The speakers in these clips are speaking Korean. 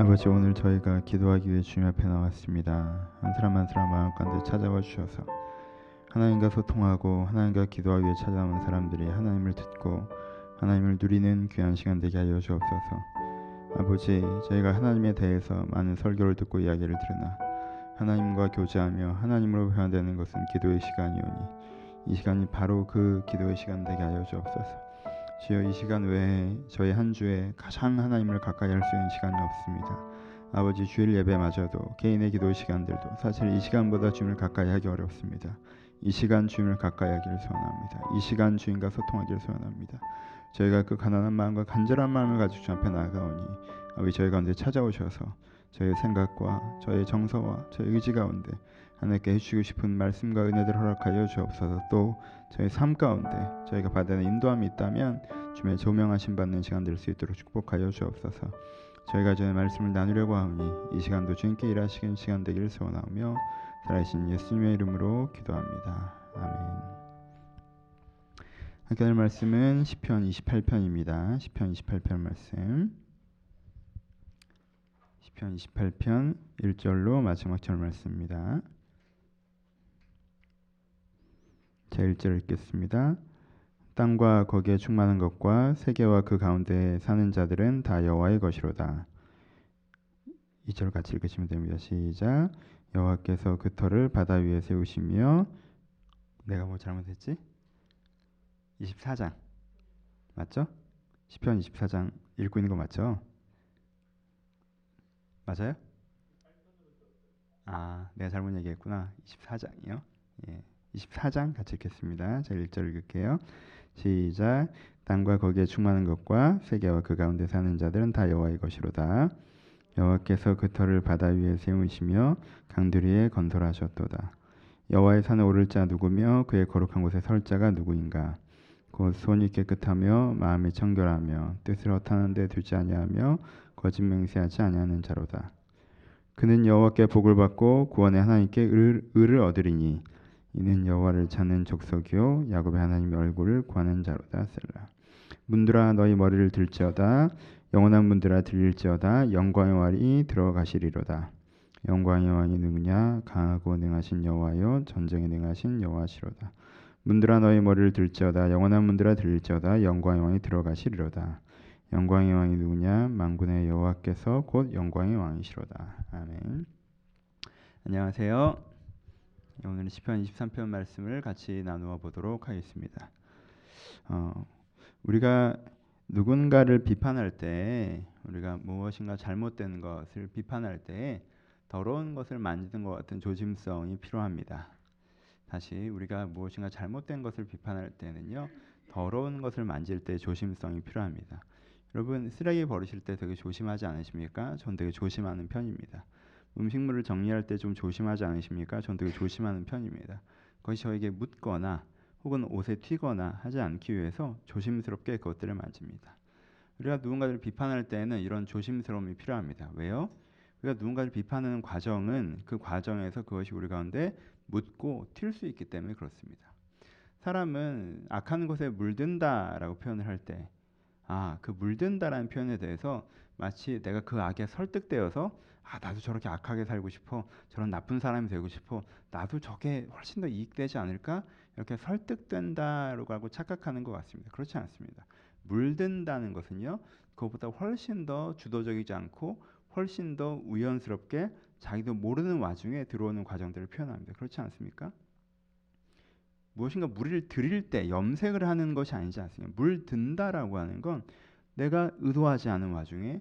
아버지 오늘 저희가 기도하기 위해 주님 앞에 나왔습니다. 한 사람 한 사람 마음 가운데 찾아와 주셔서 하나님과 소통하고 하나님과 기도하기 위해 찾아온 사람들이 하나님을 듣고 하나님을 누리는 귀한 시간 되게 하여 주옵소서. 아버지 저희가 하나님에 대해서 많은 설교를 듣고 이야기를 들으나 하나님과 교제하며 하나님으로 회화되는 것은 기도의 시간이오니 이 시간이 바로 그 기도의 시간 되게 하여 주옵소서. 주여 이 시간 외에 저희 한 주에 가장 하나님을 가까이 할 수 있는 시간이 없습니다. 아버지 주일 예배마저도 개인의 기도 시간들도 사실 이 시간보다 주님을 가까이 하기 어렵습니다. 이 시간 주님을 가까이 하기를 소원합니다. 이 시간 주님과 소통하기를 소원합니다. 저희가 그 가난한 마음과 간절한 마음을 가지고 주 앞에 나아가오니 아버지 저희 가운데 찾아오셔서 저희의 생각과 저희의 정서와 저희 의지 가운데 하나님께 해주시고 싶은 말씀과 은혜들 허락하여 주옵소서 또 저희 삶 가운데 저희가 받는 인도함이 있다면 주의 조명하심 받는 시간 될 수 있도록 축복하여 주옵소서 저희가 저의 말씀을 나누려고 하오니 이 시간도 주님께 일하시는 시간 되기를 소원하며 살아계신 예수님의 이름으로 기도합니다. 아멘 함께 할 말씀은 시편 28편입니다. 시편 28편 말씀 시편 28편 1절로 마지막 절 말씀입니다. 자 1절 읽겠습니다. 땅과 거기에 충만한 것과 세계와 그 가운데 사는 자들은 다 여호와의 것이로다. 2절 같이 읽으시면 됩니다. 시작. 여호와께서 그 터를 바다 위에 세우시며 내가 뭐 잘못했지? 24장 맞죠? 시편 24장 읽고 있는 거 맞죠? 맞아요? 아, 내가 잘못 얘기했구나. 24장이요. 예. 24장 같이 읽겠습니다. 자, 1절 읽을게요. 시작. 땅과 거기에 충만한 것과 세계와 그 가운데 사는 자들은 다 여호와의 것이로다. 여호와께서 그 터를 바다 위에 세우시며 강들 위에 건설하셨도다. 여호와의 산에 오를 자 누구며 그의 거룩한 곳에 설 자가 누구인가? 곧 손이 깨끗하며 마음이 청결하며 뜻을 허탄한 데 두지 아니하며 거짓 맹세하지 아니하는 자로다. 그는 여호와께 복을 받고 구원의 하나님께 을, 을 얻으리니 이는 여호와를 찾는 족속이요 야곱의 하나님의 얼굴을 구하는 자로다 셀라. 문들아 너희 머리를 들지어다. 영원한 문들아 들릴지어다. 영광의 왕이 들어가시리로다. 영광의 왕이 누구냐? 강하고 능하신 여호와요. 전쟁에 능하신 여호와시로다. 문들아 너희 머리를 들지어다. 영원한 문들아 들릴지어다. 영광의 왕이 들어가시리로다. 영광의 왕이 누구냐? 만군의 여호와께서 곧 영광의 왕이시로다. 아멘. 안녕하세요 오늘 시편 23편 말씀을 같이 나누어 보도록 하겠습니다. 어, 우리가 누군가를 비판할 때 우리가 무엇인가 잘못된 것을 비판할 때 더러운 것을 만지는 것 같은 조심성이 필요합니다. 다시 우리가 무엇인가 잘못된 것을 비판할 때는요 더러운 것을 만질 때 조심성이 필요합니다. 여러분 쓰레기 버리실 때 되게 조심하지 않으십니까? 전 되게 조심하는 편입니다. 음식물을 정리할 때 좀 조심하지 않으십니까? 전 되게 조심하는 편입니다. 그것이 저에게 묻거나 혹은 옷에 튀거나 하지 않기 위해서 조심스럽게 그것들을 만집니다. 우리가 누군가를 비판할 때는 이런 조심스러움이 필요합니다. 왜요? 우리가 누군가를 비판하는 과정은 그 과정에서 그것이 우리 가운데 묻고 튈 수 있기 때문에 그렇습니다. 사람은 악한 것에 물든다라고 표현을 할 때, 아, 그 물든다라는 표현에 대해서 마치 내가 그 악에 설득되어서 아 나도 저렇게 악하게 살고 싶어 저런 나쁜 사람이 되고 싶어 나도 저게 훨씬 더 이익되지 않을까 이렇게 설득된다라고 하고 착각하는 것 같습니다. 그렇지 않습니다. 물든다는 것은요 그것보다 훨씬 더 주도적이지 않고 훨씬 더 우연스럽게 자기도 모르는 와중에 들어오는 과정들을 표현합니다. 그렇지 않습니까? 무엇인가 물을 들일 때 염색을 하는 것이 아니지 않습니까? 물 든다라고 하는 건 내가 의도하지 않은 와중에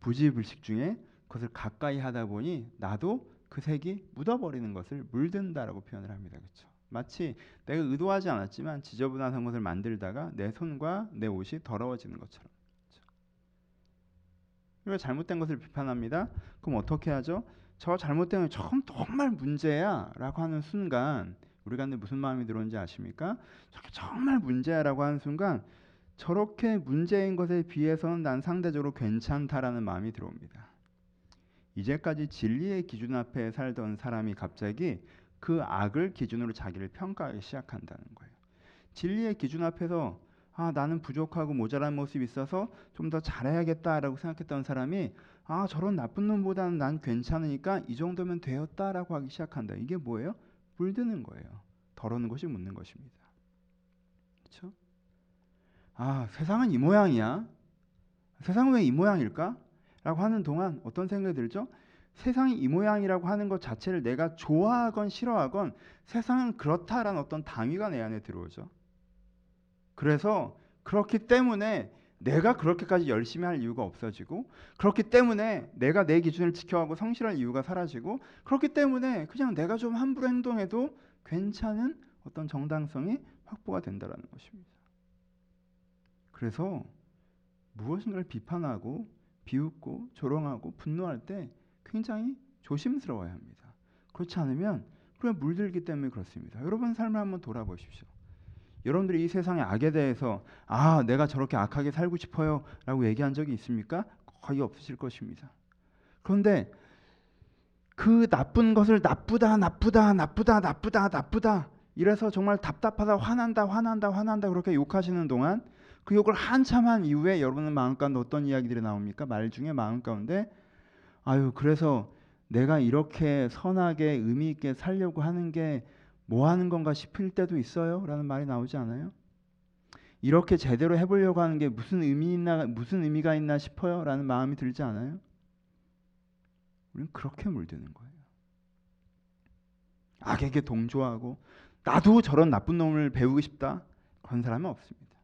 부지불식 중에 그것을 가까이 하다 보니 나도 그 색이 묻어버리는 것을 물든다라고 표현을 합니다. 그렇죠? 마치 내가 의도하지 않았지만 지저분한 것을 만들다가 내 손과 내 옷이 더러워지는 것처럼. 그렇죠? 그리고 잘못된 것을 비판합니다. 그럼 어떻게 하죠? 저 잘못된 건 정말 문제야라고 하는 순간 우리가 무슨 마음이 들어오는지 아십니까? 정말 문제야라고 하는 순간 저렇게 문제인 것에 비해서는 난 상대적으로 괜찮다라는 마음이 들어옵니다. 이제까지 진리의 기준 앞에 살던 사람이 갑자기 그 악을 기준으로 자기를 평가하기 시작한다는 거예요. 진리의 기준 앞에서 아 나는 부족하고 모자란 모습이 있어서 좀 더 잘해야겠다라고 생각했던 사람이 아 저런 나쁜 놈보다는 난 괜찮으니까 이 정도면 되었다라고 하기 시작한다. 이게 뭐예요? 물드는 거예요. 덜어는 것이 묻는 것입니다. 그렇죠? 아 세상은 이 모양이야. 세상은 왜 이 모양일까? 라고 하는 동안 어떤 생각이 들죠? 세상이 이 모양이라고 하는 것 자체를 내가 좋아하건 싫어하건 세상은 그렇다라는 어떤 당위가 내 안에 들어오죠. 그래서 그렇기 때문에 내가 그렇게까지 열심히 할 이유가 없어지고 그렇기 때문에 내가 내 기준을 지켜가고 성실할 이유가 사라지고 그렇기 때문에 그냥 내가 좀 함부로 행동해도 괜찮은 어떤 정당성이 확보가 된다라는 것입니다. 그래서 무엇인가를 비판하고 비웃고 조롱하고 분노할 때 굉장히 조심스러워야 합니다. 그렇지 않으면 그냥 물들기 때문에 그렇습니다. 여러분 삶을 한번 돌아보십시오. 여러분들이 이 세상의 악에 대해서 아 내가 저렇게 악하게 살고 싶어요라고 얘기한 적이 있습니까? 거의 없으실 것입니다. 그런데 그 나쁜 것을 나쁘다 나쁘다 나쁘다 나쁘다 나쁘다 이래서 정말 답답하다 화난다 화난다 화난다 그렇게 욕하시는 동안 그 욕을 한참 한 이후에 여러분의 마음 가운데 어떤 이야기들이 나옵니까? 말 중에 마음 가운데 아유 그래서 내가 이렇게 선하게 의미 있게 살려고 하는 게 뭐 하는 건가 싶을 때도 있어요. 라는 말이 나오지 않아요? 이렇게 제대로 해보려고 하는 게 무슨 의미 있나, 무슨 의미가 있나 싶어요. 라는 마음이 들지 않아요? 우리는 그렇게 물드는 거예요. 악에게 동조하고, 나도 저런 나쁜 놈을 배우고 싶다. 그런 사람은 없습니다.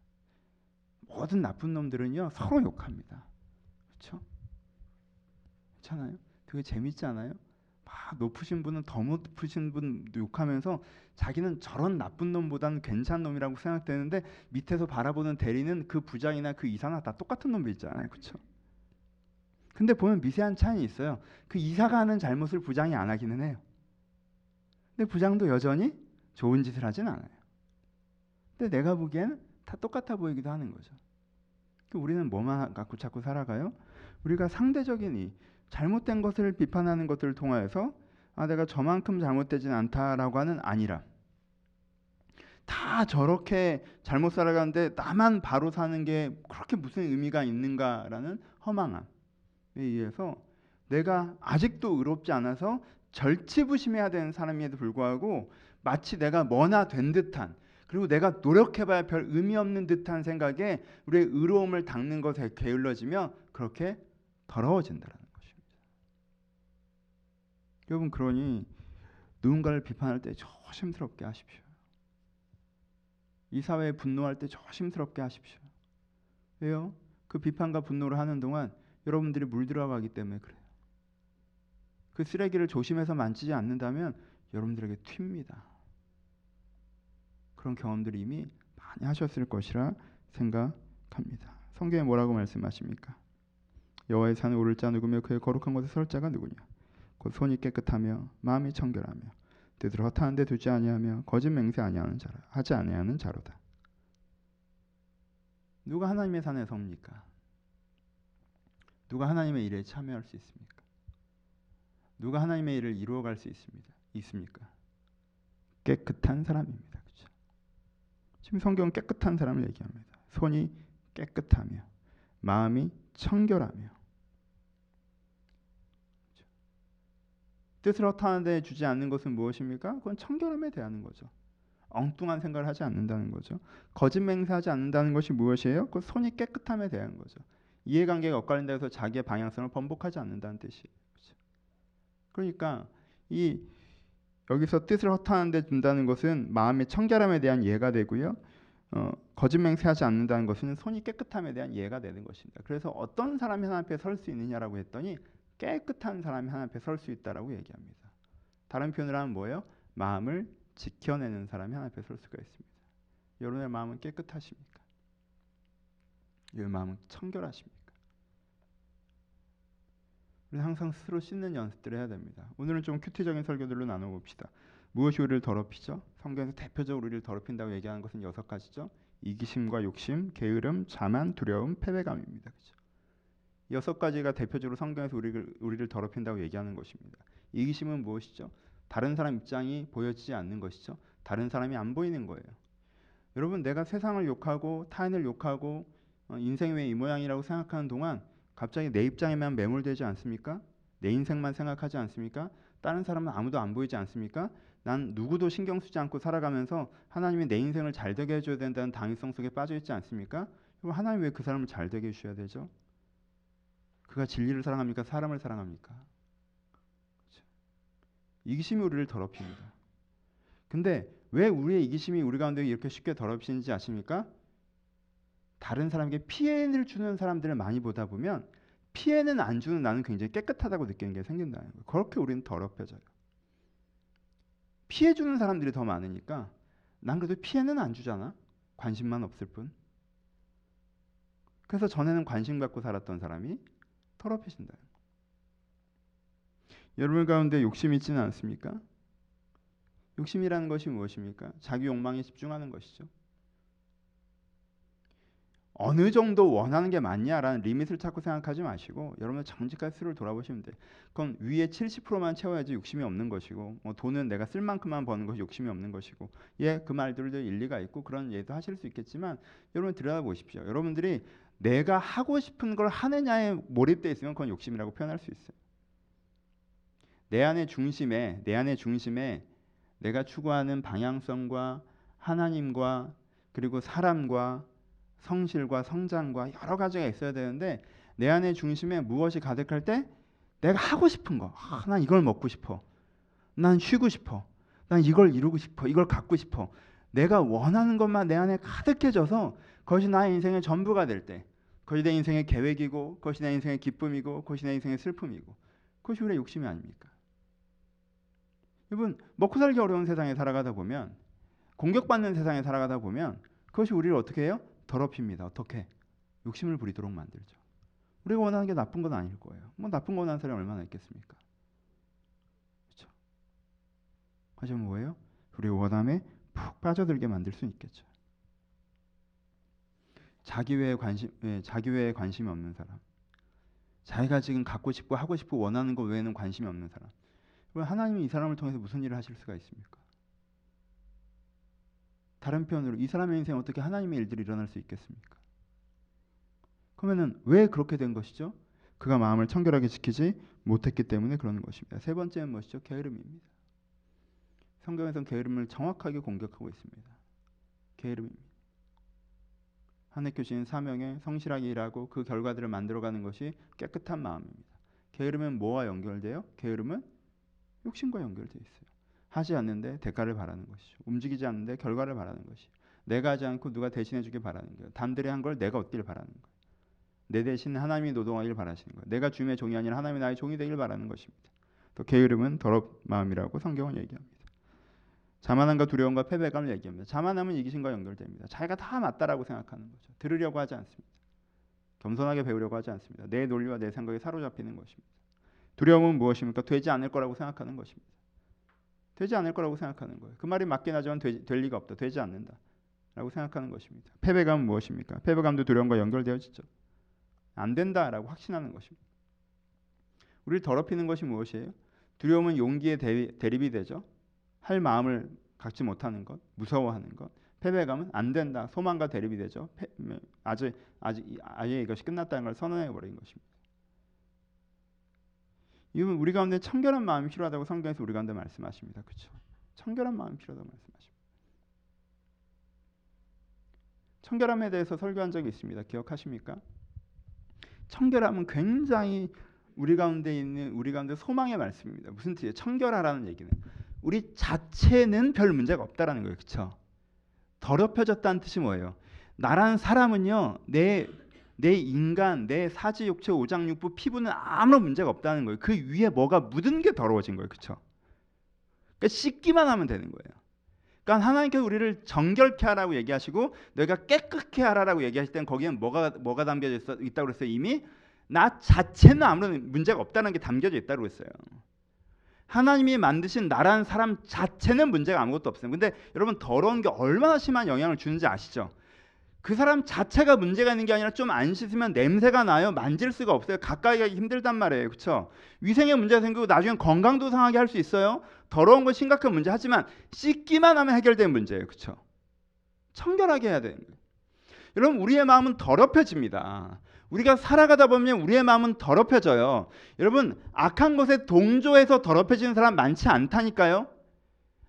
모든 나쁜 놈들은요, 서로 욕합니다. 그렇죠? 그렇잖아요? 되게 재밌지 않아요? 막 높으신 분은 더 높으신 분 욕하면서 자기는 저런 나쁜 놈보다는 괜찮은 놈이라고 생각되는데 밑에서 바라보는 대리는 그 부장이나 그 이사나 다 똑같은 놈들 있잖아요. 그렇죠? 근데 보면 미세한 차이는 있어요. 그 이사가 하는 잘못을 부장이 안 하기는 해요. 근데 부장도 여전히 좋은 짓을 하진 않아요. 근데 내가 보기에는 다 똑같아 보이기도 하는 거죠. 우리는 뭐만 갖고 자꾸 살아가요? 우리가 상대적인 이 잘못된 것을 비판하는 것들을 통하여서 아 내가 저만큼 잘못되진 않다라고 하는 아니라 다 저렇게 잘못 살아가는데 나만 바로 사는 게 그렇게 무슨 의미가 있는가라는 허망함에 의해서 내가 아직도 의롭지 않아서 절치부심해야 되는 사람임에도 불구하고 마치 내가 뭐나 된 듯한 그리고 내가 노력해봐야 별 의미 없는 듯한 생각에 우리의 의로움을 닦는 것에 게을러지며 그렇게 더러워진다는 여러분 그러니 누군가를 비판할 때 조심스럽게 하십시오. 이 사회에 분노할 때 조심스럽게 하십시오. 왜요? 그 비판과 분노를 하는 동안 여러분들이 물들어가기 때문에 그래요. 그 쓰레기를 조심해서 만지지 않는다면 여러분들에게 튑니다. 그런 경험들이 이미 많이 하셨을 것이라 생각합니다. 성경에 뭐라고 말씀하십니까? 여호와의 산에 오를 자 누구며 그의 거룩한 곳에 설 자가 누구냐? 곧 손이 깨끗하며 마음이 청결하며 뜻을 허탄한 데 두지 아니하며 거짓 맹세 아니하는 자라 하지 아니하는 자로다. 누가 하나님의 산에 섭니까? 누가 하나님의 일에 참여할 수 있습니까? 누가 하나님의 일을 이루어갈 수 있습니다. 있습니까? 깨끗한 사람입니다. 그렇죠? 지금 성경은 깨끗한 사람을 얘기합니다. 손이 깨끗하며 마음이 청결하며 뜻을 허탄한 데 주지 않는 것은 무엇입니까? 그건 청결함에 대한 거죠. 엉뚱한 생각을 하지 않는다는 거죠. 거짓 맹세하지 않는다는 것이 무엇이에요? 그 손이 깨끗함에 대한 거죠. 이해관계가 엇갈린다 해서 자기의 방향성을 번복하지 않는다는 뜻이에요. 그렇죠? 그러니까 이 여기서 뜻을 허탄한 데 준다는 것은 마음의 청결함에 대한 예가 되고요. 어, 거짓 맹세하지 않는다는 것은 손이 깨끗함에 대한 예가 되는 것입니다. 그래서 어떤 사람이 하나님 앞에 설 수 있느냐라고 했더니 깨끗한 사람이 하나님 앞에 설 수 있다라고 얘기합니다. 다른 표현으로 하면 뭐예요? 마음을 지켜내는 사람이 하나님 앞에 설 수가 있습니다. 여러분의 마음은 깨끗하십니까? 여러분의 마음은 청결하십니까? 우리 항상 스스로 씻는 연습들을 해야 됩니다. 오늘은 좀 큐티적인 설교들로 나눠 봅시다. 무엇이 우리를 더럽히죠? 성경에서 대표적으로 우리를 더럽힌다고 얘기하는 것은 여섯 가지죠. 이기심과 욕심, 게으름, 자만, 두려움, 패배감입니다. 그렇죠? 여섯 가지가 대표적으로 성경에서 우리를 우리를 더럽힌다고 얘기하는 것입니다. 이기심은 무엇이죠? 다른 사람 입장이 보여지지 않는 것이죠. 다른 사람이 안 보이는 거예요. 여러분 내가 세상을 욕하고 타인을 욕하고 어, 인생이 왜이 모양이라고 생각하는 동안 갑자기 내 입장에만 매몰되지 않습니까? 내 인생만 생각하지 않습니까? 다른 사람은 아무도 안 보이지 않습니까? 난 누구도 신경 쓰지 않고 살아가면서 하나님이 내 인생을 잘 되게 해줘야 된다는 당위성 속에 빠져 있지 않습니까? 그럼 하나님 왜 그 사람을 잘 되게 해주셔야 되죠? 그가 진리를 사랑합니까? 사람을 사랑합니까? 그렇죠? 이기심이 우리를 더럽힙니다. 근데 왜 우리의 이기심이 우리 가운데 이렇게 쉽게 더럽히는지 아십니까? 다른 사람에게 피해를 주는 사람들을 많이 보다 보면 피해는 안 주는 나는 굉장히 깨끗하다고 느끼는 게 생긴다는 거예요. 그렇게 우리는 더럽혀져요. 피해 주는 사람들이 더 많으니까 난 그래도 피해는 안 주잖아. 관심만 없을 뿐. 그래서 전에는 관심 갖고 살았던 사람이 더럽혀진다. 여러분 가운데 욕심이 있지는 않습니까? 욕심이라는 것이 무엇입니까? 자기 욕망에 집중하는 것이죠. 어느 정도 원하는 게 맞냐라는 리밋을 찾고 생각하지 마시고 여러분 정직하게 스스로 돌아보시면 돼요. 그건 위에 70%만 채워야지 욕심이 없는 것이고 뭐 돈은 내가 쓸 만큼만 버는 것이 욕심이 없는 것이고 예 그 말들도 일리가 있고 그런 예도 하실 수 있겠지만 여러분 들여다보십시오. 여러분들이 내가 하고 싶은 걸 하느냐에 몰입돼 있으면 그건 욕심이라고 표현할 수 있어요. 내 안의 중심에 내 안의 중심에 내가 추구하는 방향성과 하나님과 그리고 사람과 성실과 성장과 여러 가지가 있어야 되는데 내 안의 중심에 무엇이 가득할 때 내가 하고 싶은 거, 아, 난 이걸 먹고 싶어, 난 쉬고 싶어, 난 이걸 이루고 싶어, 이걸 갖고 싶어. 내가 원하는 것만 내 안에 가득해져서 그것이 나의 인생의 전부가 될 때, 그것이 내 인생의 계획이고, 그것이 내 인생의 기쁨이고, 그것이 내 인생의 슬픔이고, 그것이 우리의 욕심이 아닙니까? 여러분 먹고 살기 어려운 세상에 살아가다 보면, 공격받는 세상에 살아가다 보면, 그것이 우리를 어떻게 해요? 더럽힙니다. 어떻게? 욕심을 부리도록 만들죠. 우리가 원하는 게 나쁜 건 아닐 거예요. 뭐 나쁜 거 원하는 사람이 얼마나 있겠습니까? 그렇죠? 하지만 뭐예요? 우리 원함에 푹 빠져들게 만들 수 있겠죠. 자기 외에 관심, 예, 자기 외에 관심이 없는 사람, 자기가 지금 갖고 싶고 하고 싶고 원하는 것 외에는 관심이 없는 사람. 하나님이 이 사람을 통해서 무슨 일을 하실 수가 있습니까? 다른 표현으로 이 사람의 인생에 어떻게 하나님의 일들이 일어날 수 있겠습니까? 그러면은 왜 그렇게 된 것이죠? 그가 마음을 청결하게 지키지 못했기 때문에 그러는 것입니다. 세 번째는 무엇이죠? 게으름입니다. 성경에서 게으름을 정확하게 공격하고 있습니다. 게으름입니다. 하나님께신 사명에 성실하게 일하고 그 결과들을 만들어가는 것이 깨끗한 마음입니다. 게으름은 뭐와 연결돼요? 게으름은 욕심과 연결돼 있어요. 하지 않는데 대가를 바라는 것이죠. 움직이지 않는데 결과를 바라는 것이. 내가 하지 않고 누가 대신해 주길 바라는 거예요. 남들이 한 걸 내가 얻길 바라는 거예요. 내 대신 하나님이 노동하길 바라시는 거예요. 내가 주님의 종이 아니라 하나님이 나의 종이 되길 바라는 것입니다. 또 게으름은 더럽 마음이라고 성경은 얘기합니다. 자만함과 두려움과 패배감을 얘기합니다. 자만함은 이기심과 연결됩니다. 자기가 다 맞다라고 생각하는 거죠. 들으려고 하지 않습니다. 겸손하게 배우려고 하지 않습니다. 내 논리와 내 생각에 사로잡히는 것입니다. 두려움은 무엇입니까? 되지 않을 거라고 생각하는 것입니다. 되지 않을 거라고 생각하는 거예요. 그 말이 맞긴 하지만 되, 될 리가 없다. 되지 않는다. 라고 생각하는 것입니다. 패배감은 무엇입니까? 패배감도 두려움과 연결되어지죠. 안 된다라고 확신하는 것입니다. 우리를 더럽히는 것이 무엇이에요? 두려움은 용기의 대립이 되죠. 할 마음을 갖지 못하는 것, 무서워하는 것. 패배감은 안 된다, 소망과 대립이 되죠. 패, 아직 아직 아예 이것이 끝났다는 걸 선언해 버린 것입니다. 이건 우리 가운데 청결한 마음이 필요하다고 성경에서 우리 가운데 말씀하십니다. 그렇죠? 청결한 마음이 필요하다고 말씀하십니다. 청결함에 대해서 설교한 적이 있습니다. 기억하십니까? 청결함은 굉장히 우리 가운데 있는 우리 가운데 소망의 말씀입니다. 무슨 뜻이에요? 청결하라는 얘기는 우리 자체는 별 문제가 없다라는 거예요. 그렇죠? 더럽혀졌다는 뜻이 뭐예요? 나란 사람은요. 내 내 인간, 내 사지, 육체, 오장육부, 피부는 아무런 문제가 없다는 거예요. 그 위에 뭐가 묻은 게 더러워진 거예요. 그렇죠? 그러니까 씻기만 하면 되는 거예요. 그러니까 하나님께서 우리를 정결케 하라고 얘기하시고 내가 깨끗케 하라고 얘기하실 땐 거기엔 뭐가 뭐가 담겨져 있다고 그랬어요. 이미 나 자체는 아무런 문제가 없다는 게 담겨져 있다고 그랬어요. 하나님이 만드신 나라는 사람 자체는 문제가 아무것도 없어요. 근데 여러분 더러운 게 얼마나 심한 영향을 주는지 아시죠? 그 사람 자체가 문제가 있는 게 아니라 좀 안 씻으면 냄새가 나요. 만질 수가 없어요. 가까이 가기 힘들단 말이에요. 그렇죠? 위생에 문제가 생기고 나중에 건강도 상하게 할 수 있어요. 더러운 건 심각한 문제 하지만 씻기만 하면 해결되는 문제예요. 그렇죠? 청결하게 해야 거예요. 여러분 우리의 마음은 더럽혀집니다. 우리가 살아가다 보면 우리의 마음은 더럽혀져요. 여러분 악한 것에 동조해서 더럽혀지는 사람 많지 않다니까요.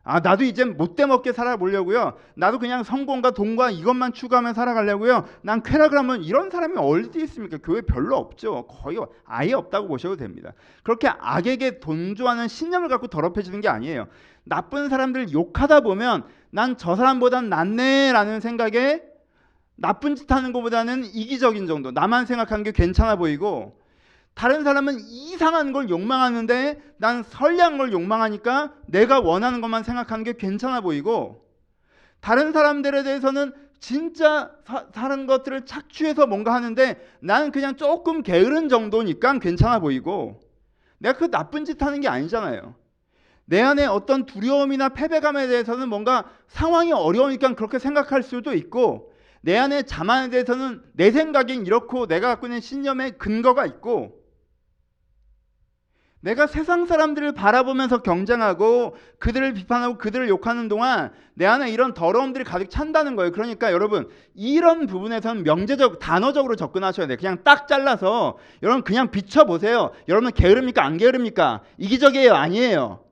아 나도 이제 못돼 먹게 살아보려고요. 나도 그냥 성공과 돈과 이것만 추구하며 살아가려고요. 난 쾌락을 하면 이런 사람이 어디 있습니까? 교회 별로 없죠. 거의 아예 없다고 보셔도 됩니다. 그렇게 악에게 동조하는 신념을 갖고 더럽혀지는 게 아니에요. 나쁜 사람들 욕하다 보면 난 저 사람보단 낫네라는 생각에 나쁜 짓 하는 것보다는 이기적인 정도. 나만 생각한 게 괜찮아 보이고 다른 사람은 이상한 걸 욕망하는데 난 선량한 걸 욕망하니까 내가 원하는 것만 생각하는 게 괜찮아 보이고 다른 사람들에 대해서는 진짜 사, 다른 것들을 착취해서 뭔가 하는데 나는 그냥 조금 게으른 정도니까 괜찮아 보이고 내가 그 나쁜 짓 하는 게 아니잖아요. 내 안에 어떤 두려움이나 패배감에 대해서는 뭔가 상황이 어려우니까 그렇게 생각할 수도 있고 내 안에 자만에 대해서는 내 생각엔 이렇고 내가 갖고 있는 신념에 근거가 있고 내가 세상 사람들을 바라보면서 경쟁하고 그들을 비판하고 그들을 욕하는 동안 내 안에 이런 더러움들이 가득 찬다는 거예요. 그러니까 여러분 이런 부분에서는 명제적 단어적으로 접근하셔야 돼요. 그냥 딱 잘라서 여러분 그냥 비춰 보세요. 여러분 게으릅니까? 안 게으릅니까? 이기적이에요? 아니에요.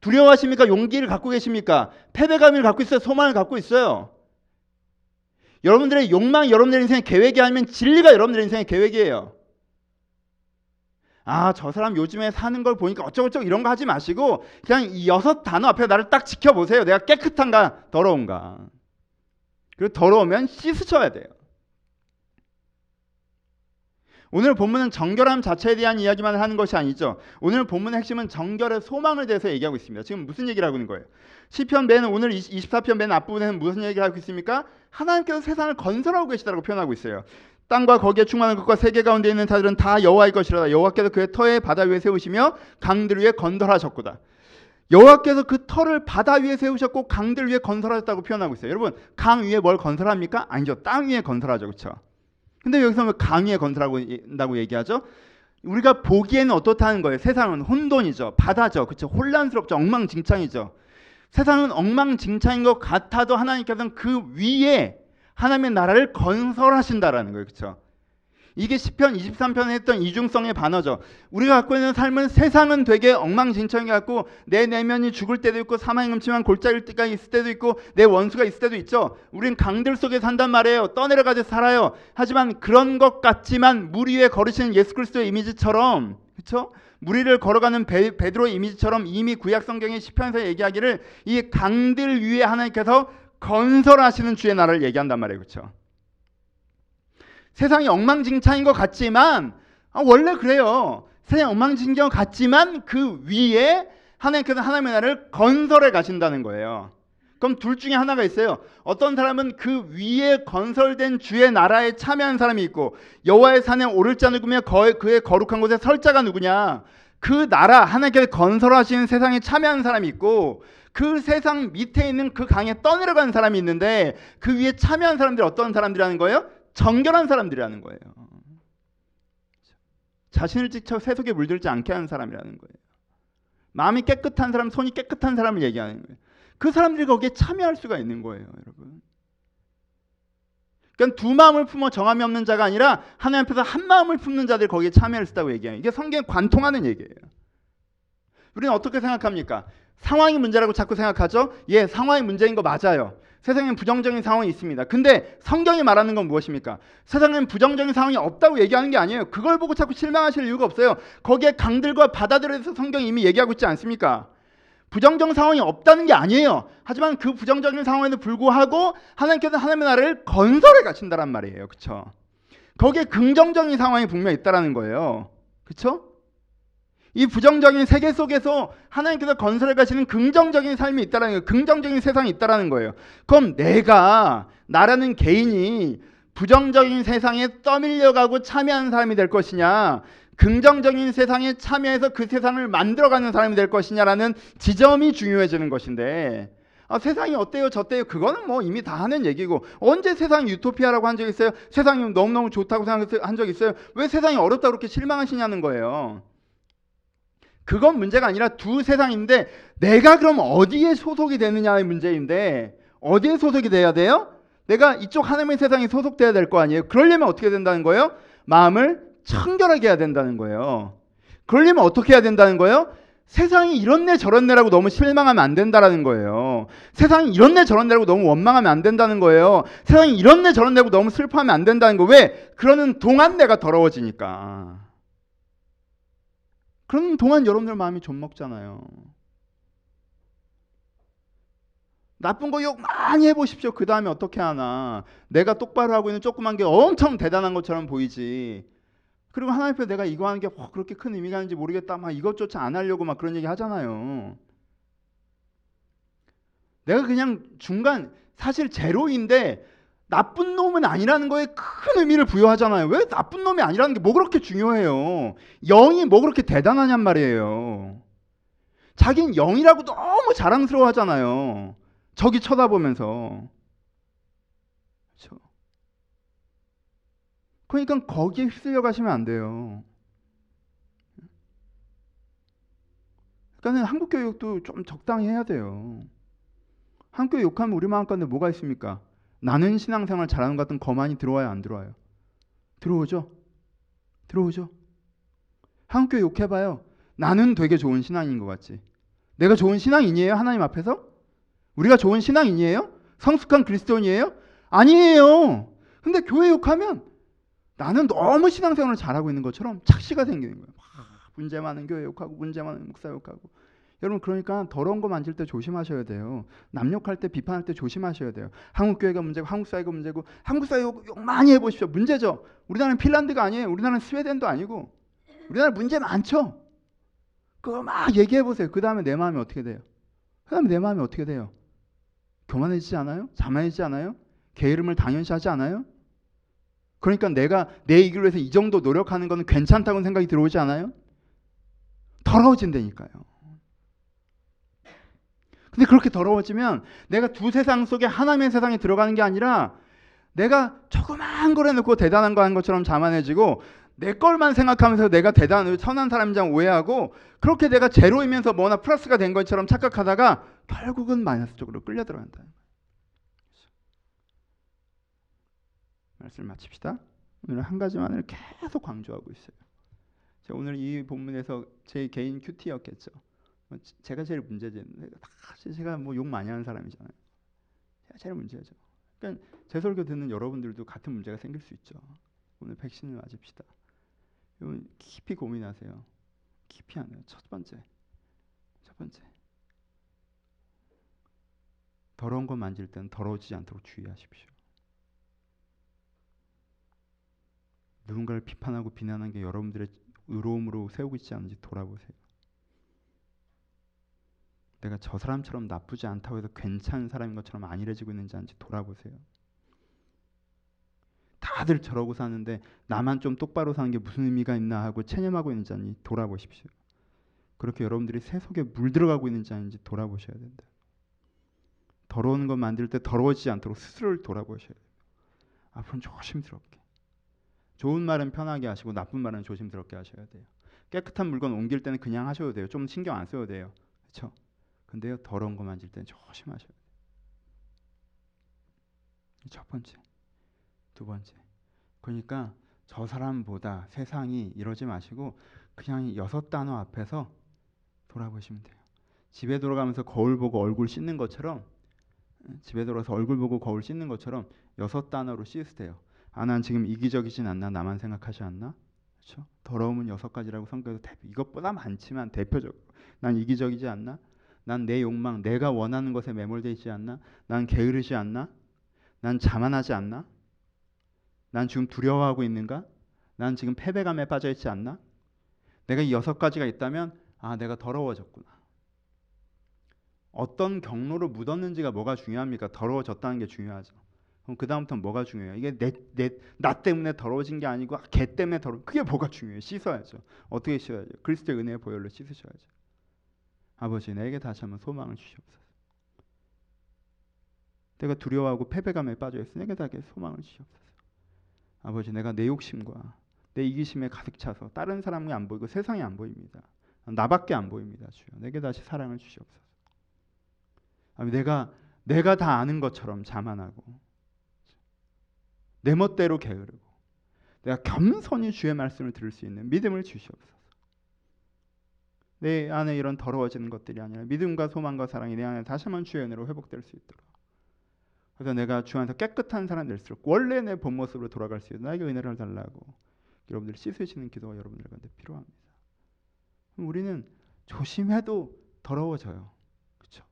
두려워하십니까? 용기를 갖고 계십니까? 패배감을 갖고 있어요? 소망을 갖고 있어요? 여러분들의 욕망, 여러분들의 인생의 계획이 아니면 진리가 여러분들의 인생의 계획이에요. 아, 저 사람 요즘에 사는 걸 보니까 어쩌고저쩌고 이런 거 하지 마시고 그냥 이 여섯 단어 앞에 나를 딱 지켜보세요. 내가 깨끗한가, 더러운가. 그리고 더러우면 씻으셔야 돼요. 오늘 본문은 정결함 자체에 대한 이야기만 하는 것이 아니죠. 오늘 본문의 핵심은 정결의 소망을 대해서 얘기하고 있습니다. 지금 무슨 얘기를 하고 있는 거예요? 시편 맨 오늘 24편 맨 앞부분에는 무슨 얘기를 하고 있습니까? 하나님께서 세상을 건설하고 계시다고 표현하고 있어요. 땅과 거기에 충만한 것과 세계 가운데 있는 자들은 다 여호와의 것이라 여호와께서 그의 터에 바다 위에 세우시며 강들 위에 건설하셨구다. 여호와께서 그 터를 바다 위에 세우셨고 강들 위에 건설하셨다고 표현하고 있어요. 여러분 강 위에 뭘 건설합니까? 아니죠. 땅 위에 건설하죠. 그렇죠? 근데 여기서 왜 강 위에 건설하고 얘기하죠? 우리가 보기에는 어떻다는 거예요? 세상은 혼돈이죠. 바다죠. 그렇죠? 혼란스럽죠. 엉망진창이죠. 세상은 엉망진창인 것 같아도 하나님께서는 그 위에 하나님의 나라를 건설하신다라는 거예요. 그렇죠? 이게 시편 23편에 했던 이중성의 반어죠. 우리가 갖고 있는 삶은 세상은 되게 엉망진창이 갖고 내 내면이 죽을 때도 있고 사망의 음침한 골짜기일 때가 있을 때도 있고 내 원수가 있을 때도 있죠. 우린 강들 속에 산단 말이에요. 떠내려가지 살아요. 하지만 그런 것 같지만 물 위에 걸으시는 예수 그리스도의 이미지처럼 그렇죠? 물 위를 걸어가는 베, 베드로 이미지처럼 이미 구약 성경의 시편에서 얘기하기를 이 강들 위에 하나님께서 건설하시는 주의 나라를 얘기한단 말이에요. 그렇죠? 세상이 엉망진창인 것 같지만 아, 원래 그래요. 세상 엉망진창 같지만 그 위에 하나님께서 하나님의 나라를 건설해 가신다는 거예요. 그럼 둘 중에 하나가 있어요. 어떤 사람은 그 위에 건설된 주의 나라에 참여한 사람이 있고 여호와의 산에 오를 자 누구며 그의 거룩한 곳에 설 자가 누구냐? 그 나라 하나님께서 건설하시는 세상에 참여한 사람이 있고 그 세상 밑에 있는 그 강에 떠내려가는 사람이 있는데 그 위에 참여한 사람들이 어떤 사람들이라는 거예요? 정결한 사람들이라는 거예요. 자신을 지쳐 세속에 물들지 않게 하는 사람이라는 거예요. 마음이 깨끗한 사람, 손이 깨끗한 사람을 얘기하는 거예요. 그 사람들이 거기에 참여할 수가 있는 거예요, 여러분. 그러니까 두 마음을 품어 정함이 없는 자가 아니라 하나님 앞에서 한 마음을 품는 자들이 거기에 있다고 얘기해요. 이게 성경에 관통하는 얘기예요. 우리는 어떻게 생각합니까? 상황이 문제라고 자꾸 생각하죠? 예, 상황이 문제인 거 맞아요. 세상엔 부정적인 상황이 있습니다. 근데 성경이 말하는 건 무엇입니까? 세상엔 부정적인 상황이 없다고 얘기하는 게 아니에요. 그걸 보고 자꾸 실망하실 이유가 없어요. 거기에 강들과 바다들에 대해서 성경이 이미 얘기하고 있지 않습니까? 부정적인 상황이 없다는 게 아니에요. 하지만 그 부정적인 상황에도 불구하고 하나님께서 하나님의 나라를 건설해 가신다란 말이에요. 그렇죠? 거기에 긍정적인 상황이 분명히 있다라는 거예요. 그렇죠? 이 부정적인 세계 속에서 하나님께서 건설해 가시는 긍정적인 삶이 있다라는 거예요. 긍정적인 세상이 있다라는 거예요. 그럼 내가 나라는 개인이 부정적인 세상에 떠밀려가고 참여하는 사람이 될 것이냐, 긍정적인 세상에 참여해서 그 세상을 만들어가는 사람이 될 것이냐라는 지점이 중요해지는 것인데, 아, 세상이 어때요, 저때요? 그거는 뭐 이미 다 하는 얘기고 언제 세상이 유토피아라고 한 적 있어요? 세상이 너무너무 좋다고 생각한 적 있어요? 왜 세상이 어렵다 그렇게 실망하시냐는 거예요. 그건 문제가 아니라 두 세상인데 내가 그럼 어디에 소속이 되느냐의 문제인데 어디에 소속이 돼야 돼요? 내가 이쪽 하나님의 세상에 소속돼야 될 거 아니에요? 그러려면 어떻게 된다는 거예요? 마음을 청결하게 해야 된다는 거예요. 그러려면 어떻게 해야 된다는 거예요? 세상이 이런네 저런네라고 너무 실망하면 안 된다라는 거예요. 세상이 이런네 저런네라고 너무 원망하면 안 된다는 거예요. 세상이 이런네 저런네라고 너무 슬퍼하면 안 된다는 거. 왜? 그러는 동안 내가 더러워지니까. 그러는 동안 여러분들 마음이 좀 먹잖아요. 나쁜 거 욕 많이 해보십시오. 그 다음에 어떻게 하나. 내가 똑바로 하고 있는 조그만 게 엄청 대단한 것처럼 보이지. 그리고 하나님 앞에 내가 이거 하는 게뭐 그렇게 큰 의미가 있는지 모르겠다. 막 이것조차 안 하려고 막 그런 얘기 하잖아요. 내가 그냥 중간 사실 제로인데 나쁜 놈은 아니라는 거에 큰 의미를 부여하잖아요. 왜 나쁜 놈이 아니라는 게 뭐 그렇게 중요해요? 영이 뭐 그렇게 대단하냔 말이에요. 자기는 영이라고 너무 자랑스러워 하잖아요. 저기 쳐다보면서. 그렇죠? 그러니까 거기에 휩쓸려 가시면 안 돼요. 그러니까 한국 교육도 좀 적당히 해야 돼요. 한국 교육 욕하면 우리 마음 가운데 뭐가 있습니까? 나는 신앙생활 잘하는 것 같은 거만이 들어와요, 안 들어와요? 들어오죠? 들어오죠? 한국 교육 욕해봐요. 나는 되게 좋은 신앙인 것 같지. 내가 좋은 신앙인이에요, 하나님 앞에서? 우리가 좋은 신앙인이에요? 성숙한 그리스도인이에요? 아니에요. 근데 교회 욕하면 나는 너무 신앙생활을 잘하고 있는 것처럼 착시가 생기는 거예요. 문제 많은 교회 욕하고 문제 많은 목사 욕하고. 여러분 그러니까 더러운 거 만질 때 조심하셔야 돼요. 남욕할 때 비판할 때 조심하셔야 돼요. 한국 교회가 문제고 한국 사회가 문제고 한국 사회 욕, 욕 많이 해보십시오. 문제죠. 우리나라는 핀란드가 아니에요. 우리나라는 스웨덴도 아니고 우리나라 문제 많죠. 그거 막 얘기해 보세요. 그 다음에 내 마음이 어떻게 돼요? 그 다음에 내 마음이 어떻게 돼요? 교만해지지 않아요? 자만해지지 않아요? 게으름을 당연시하지 않아요? 그러니까 내가 내 이기를 위해서 이 정도 노력하는 것은 괜찮다고 생각이 들어오지 않아요? 더러워진다니까요. 근데 그렇게 더러워지면 내가 두 세상 속에 하나님의 세상에 들어가는 게 아니라 내가 조그만 걸 해놓고 대단한 거 한 것처럼 자만해지고 내 걸만 생각하면서 내가 대단한 선한 사람인 줄 오해하고 그렇게 내가 제로이면서 뭐나 플러스가 된 것처럼 착각하다가 결국은 마이너스 쪽으로 끌려 들어간다. 말씀 마칩시다. 오늘 한 가지만을 계속 강조하고 있어요. 제가 오늘 이 본문에서 제 개인 큐티였겠죠. 뭐 제가 제일 문제지. 제가 뭐 욕 많이 하는 사람이잖아요. 제가 제일 문제죠. 그러니까 제 설교 듣는 여러분들도 같은 문제가 생길 수 있죠. 오늘 백신을 맞읍시다. 깊이 고민하세요. 깊이 하네요. 첫 번째, 첫 번째. 더러운 거 만질 때는 더러워지지 않도록 주의하십시오. 누군가를 비판하고 비난한 게 여러분들의 의로움으로 세우고 있지 않은지 돌아보세요. 내가 저 사람처럼 나쁘지 않다고 해서 괜찮은 사람인 것처럼 안일해지고 있는지 아닌지 돌아보세요. 다들 저러고 사는데 나만 좀 똑바로 사는 게 무슨 의미가 있나 하고 체념하고 있는지 아닌지 돌아보십시오. 그렇게 여러분들이 새 속에 물 들어가고 있는지 아닌지 돌아보셔야 된다. 더러운 것 만들 때 더러워지지 않도록 스스로를 돌아보셔야 돼요. 앞으로는 조심스럽게. 좋은 말은 편하게 하시고 나쁜 말은 조심스럽게 하셔야 돼요. 깨끗한 물건 옮길 때는 그냥 하셔도 돼요. 좀 신경 안 써도 돼요. 그렇죠? 근데요 더러운 거 만질 때는 조심하셔야 돼요. 첫 번째, 두 번째. 그러니까 저 사람보다 세상이 이러지 마시고 그냥 여섯 단어 앞에서 돌아보시면 돼요. 집에 돌아가면서 거울 보고 얼굴 씻는 것처럼 집에 돌아서 얼굴 보고 거울 씻는 것처럼 여섯 단어로 씻으세요. 아, 난 지금 이기적이진 않나? 나만 생각하지 않나? 그렇죠? 더러움은 여섯 가지라고 성경에서 이것보다 많지만 대표적으로 난 이기적이지 않나? 난 내 욕망, 내가 원하는 것에 매몰되어 있지 않나? 난 게으르지 않나? 난 자만하지 않나? 난 지금 두려워하고 있는가? 난 지금 패배감에 빠져 있지 않나? 내가 이 여섯 가지가 있다면 아, 내가 더러워졌구나. 어떤 경로로 묻었는지가 뭐가 중요합니까? 더러워졌다는 게 중요하죠. 그럼 그 다음부터는 뭐가 중요해요? 이게 내, 내, 나 때문에 더러워진 게 아니고 걔 때문에 더러 그게 뭐가 중요해요? 씻어야죠. 어떻게 씻어야죠? 그리스도의 은혜의 보혈로 씻으셔야죠. 아버지 내게 다시 한번 소망을 주시옵소서. 내가 두려워하고 패배감에 빠져 있어 내게 다시 소망을 주시옵소서. 아버지 내가 내 욕심과 내 이기심에 가득 차서 다른 사람이 안 보이고 세상이 안 보입니다. 나밖에 안 보입니다. 주여 내게 다시 사랑을 주시옵소서. 아버지 내가 내가 다 아는 것처럼 자만하고 내 멋대로 게으르고 내가 겸손히 주의 말씀을 들을 수 있는 믿음을 주시옵소서. 내 안에 이런 더러워지는 것들이 아니라 믿음과 소망과 사랑이 내 안에 다시 한번 주의 은혜로 회복될 수 있도록. 그래서 내가 주 안에서 깨끗한 사람 될수록 원래 내 본 모습으로 돌아갈 수 있는 나에게 은혜를 달라고 여러분들 씻으시는 기도가 여러분들 가운데 필요합니다. 우리는 조심해도 더러워져요. 그렇죠?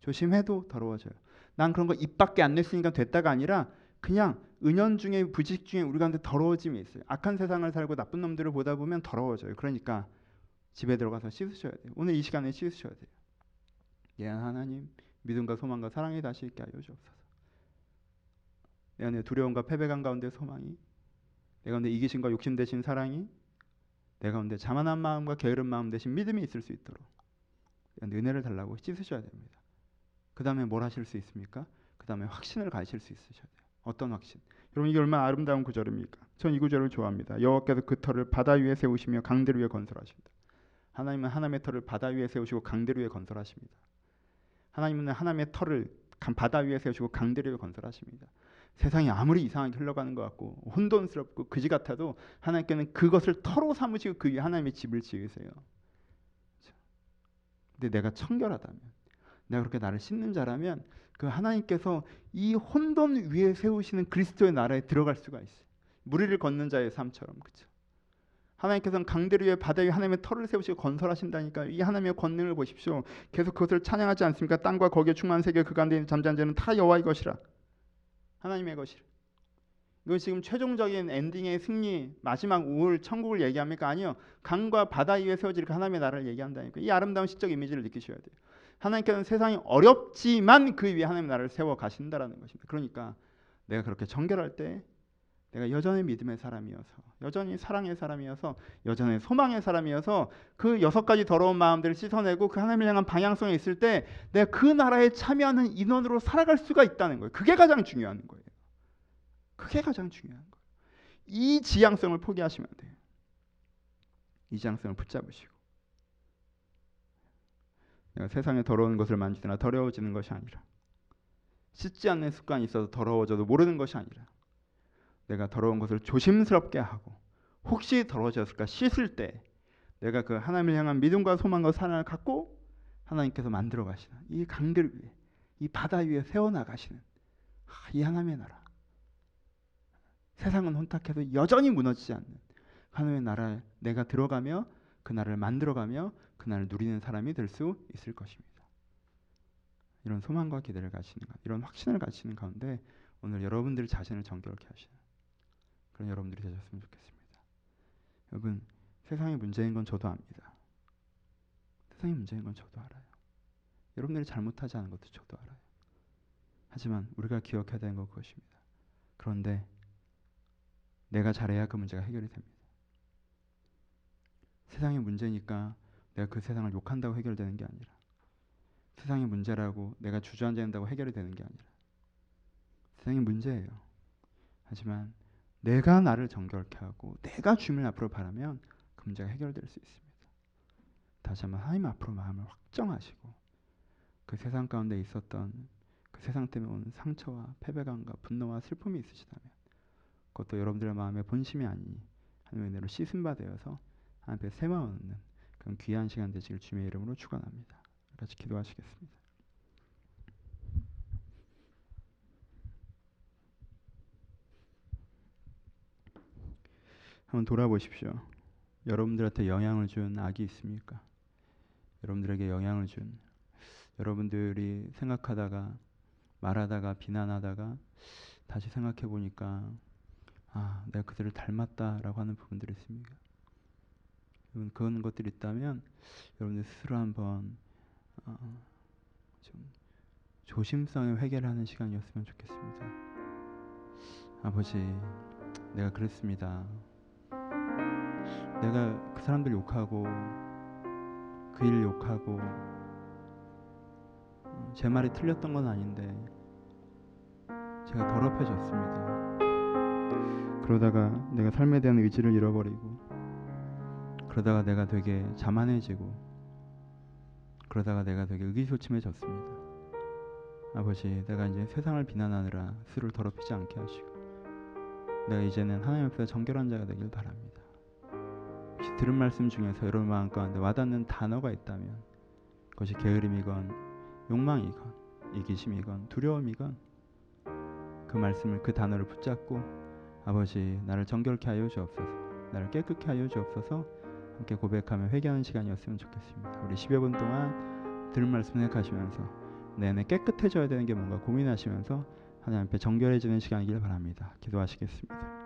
조심해도 더러워져요. 난 그런 거 입 밖에 안 냈으니까 됐다가 아니라 그냥 은연 중에 부직 중에 우리 가운데 더러워짐이 있어요. 악한 세상을 살고 나쁜 놈들을 보다 보면 더러워져요. 그러니까 집에 들어가서 씻으셔야 돼요. 오늘 이 시간에 씻으셔야 돼요. 예 하나님 믿음과 소망과 사랑이 다시 있게 하여 주옵소서. 내 안에 두려움과 패배감 가운데 소망이 내 가운데 이기심과 욕심 대신 사랑이 내 가운데 자만한 마음과 게으른 마음 대신 믿음이 있을 수 있도록 은혜를 달라고 씻으셔야 됩니다. 그 다음에 뭘 하실 수 있습니까? 그 다음에 확신을 가지실 수 있으셔야 돼요. 어떤 확신? 여러분 이게 얼마나 아름다운 구절입니까? 전 이 구절을 좋아합니다. 여호와께서 그 터를 바다 위에 세우시며 강들 위에 건설하신다. 하나님은 하나님의 터를 바다 위에 세우시고 강들 위에 건설하십니다. 하나님은 하나님의 터를 바다 위에 세우시고 강들 위에 건설하십니다. 세상이 아무리 이상하게 흘러가는 것 같고 혼돈스럽고 그지 같아도 하나님께는 그것을 터로 삼으시고 그 위에 하나님의 집을 지으세요. 근데 내가 청결하다면 내가 그렇게 나를 씻는 자라면 그 하나님께서 이 혼돈 위에 세우시는 그리스도의 나라에 들어갈 수가 있어요. 무리를 걷는 자의 삶처럼 그렇죠. 하나님께서는 강들 위에 바다 위에 하나님의 터를 세우시고 건설하신다니까 이 하나님의 권능을 보십시오. 계속 그것을 찬양하지 않습니까? 땅과 거기에 충만 세계 그 가운데 있는 잠잠 자는 다 여호와의 것이라. 하나님의 것이라. 이건 지금 최종적인 엔딩의 승리 마지막 우울 천국을 얘기합니까? 아니요. 강과 바다 위에 세워질 그 하나님의 나라를 얘기한다니까. 이 아름다운 시적 이미지를 느끼셔야 돼요. 하나님께서는 세상이 어렵지만 그 위에 하나님의 나라를 세워 가신다라는 것입니다. 그러니까 내가 그렇게 정결할 때 내가 여전히 믿음의 사람이어서 여전히 사랑의 사람이어서 여전히 소망의 사람이어서 그 여섯 가지 더러운 마음들을 씻어내고 그 하나님을 향한 방향성에 있을 때 내가 그 나라에 참여하는 인원으로 살아갈 수가 있다는 거예요. 그게 가장 중요한 거예요. 그게 가장 중요한 거예요. 이 지향성을 포기하시면 안 돼요. 이 지향성을 붙잡으시고 내가 세상에 더러운 것을 만지거나 더러워지는 것이 아니라 씻지 않는 습관이 있어서 더러워져도 모르는 것이 아니라 내가 더러운 것을 조심스럽게 하고 혹시 더러워졌을까 씻을 때 내가 그 하나님을 향한 믿음과 소망과 사랑을 갖고 하나님께서 만들어 가시는 이 강들 위에 이 바다 위에 세워 나가시는 이 하나님의 나라 세상은 혼탁해도 여전히 무너지지 않는 하나님의 나라에 내가 들어가며 그 나라를 만들어가며 그 나라를 누리는 사람이 될 수 있을 것입니다. 이런 소망과 기대를 가지는 이런 확신을 가지는 가운데 오늘 여러분들 자신을 정결케 하시는 그런 여러분들이 되셨으면 좋겠습니다. 여러분 세상의 문제인 건 저도 압니다. 세상의 문제인 건 저도 알아요. 여러분들이 잘못하지 않은 것도 저도 알아요. 하지만 우리가 기억해야 되는 건 그것입니다. 그런데 내가 잘해야 그 문제가 해결이 됩니다. 세상의 문제니까 내가 그 세상을 욕한다고 해결되는 게 아니라 세상의 문제라고 내가 주저앉아있다고 해결이 되는 게 아니라 세상의 문제예요. 하지만 내가 나를 정결케 하고 내가 주님 앞으로 바라면 그 문제가 해결될 수 있습니다. 다시 한번 하나님 앞으로 마음을 확정하시고 그 세상 가운데 있었던 그 세상 때문에 오는 상처와 패배감과 분노와 슬픔이 있으시다면 그것도 여러분들의 마음의 본심이 아니니 하나님의 은혜로 씻음 받아서 하나님 앞에 세마 얻는 그런 귀한 시간 되시길 주님의 이름으로 축원합니다. 같이 기도하시겠습니다. 한번 돌아보십시오. 여러분들한테 영향을 준 악이 있습니까? 여러분들에게 영향을 준 여러분들이 생각하다가 말하다가 비난하다가 다시 생각해 보니까 아 내가 그들을 닮았다라고 하는 부분들이 있습니까? 그런 것들이 있다면 여러분들 스스로 한번 어, 좀 조심성의 회개를 하는 시간이었으면 좋겠습니다. 아버지, 내가 그랬습니다. 내가 그 사람들 욕하고 그 일 욕하고 어, 제 말이 틀렸던 건 아닌데 제가 더럽혀졌습니다. 그러다가 내가 삶에 대한 의지를 잃어버리고 그러다가 내가 되게 자만해지고 그러다가 내가 되게 의기소침해졌습니다. 아버지, 내가 이제 세상을 비난하느라 스스로 더럽히지 않게 하시고 내가 이제는 하나님 앞에서 정결한 자가 되길 바랍니다. 혹시 들은 말씀 중에서 여러분 마음 가운데 와닿는 단어가 있다면 그것이 게으름이건 욕망이건 이기심이건 두려움이건 그 말씀을 그 단어를 붙잡고 아버지 나를 정결케 하여 주옵소서 나를 깨끗게 하여 주옵소서 함께 고백하며 회개하는 시간이었으면 좋겠습니다. 우리 10여 분 동안 들은 말씀 생각하시면서 내내 깨끗해져야 되는 게 뭔가 고민하시면서 하나님 앞에 정결해지는 시간이길 바랍니다. 기도하시겠습니다.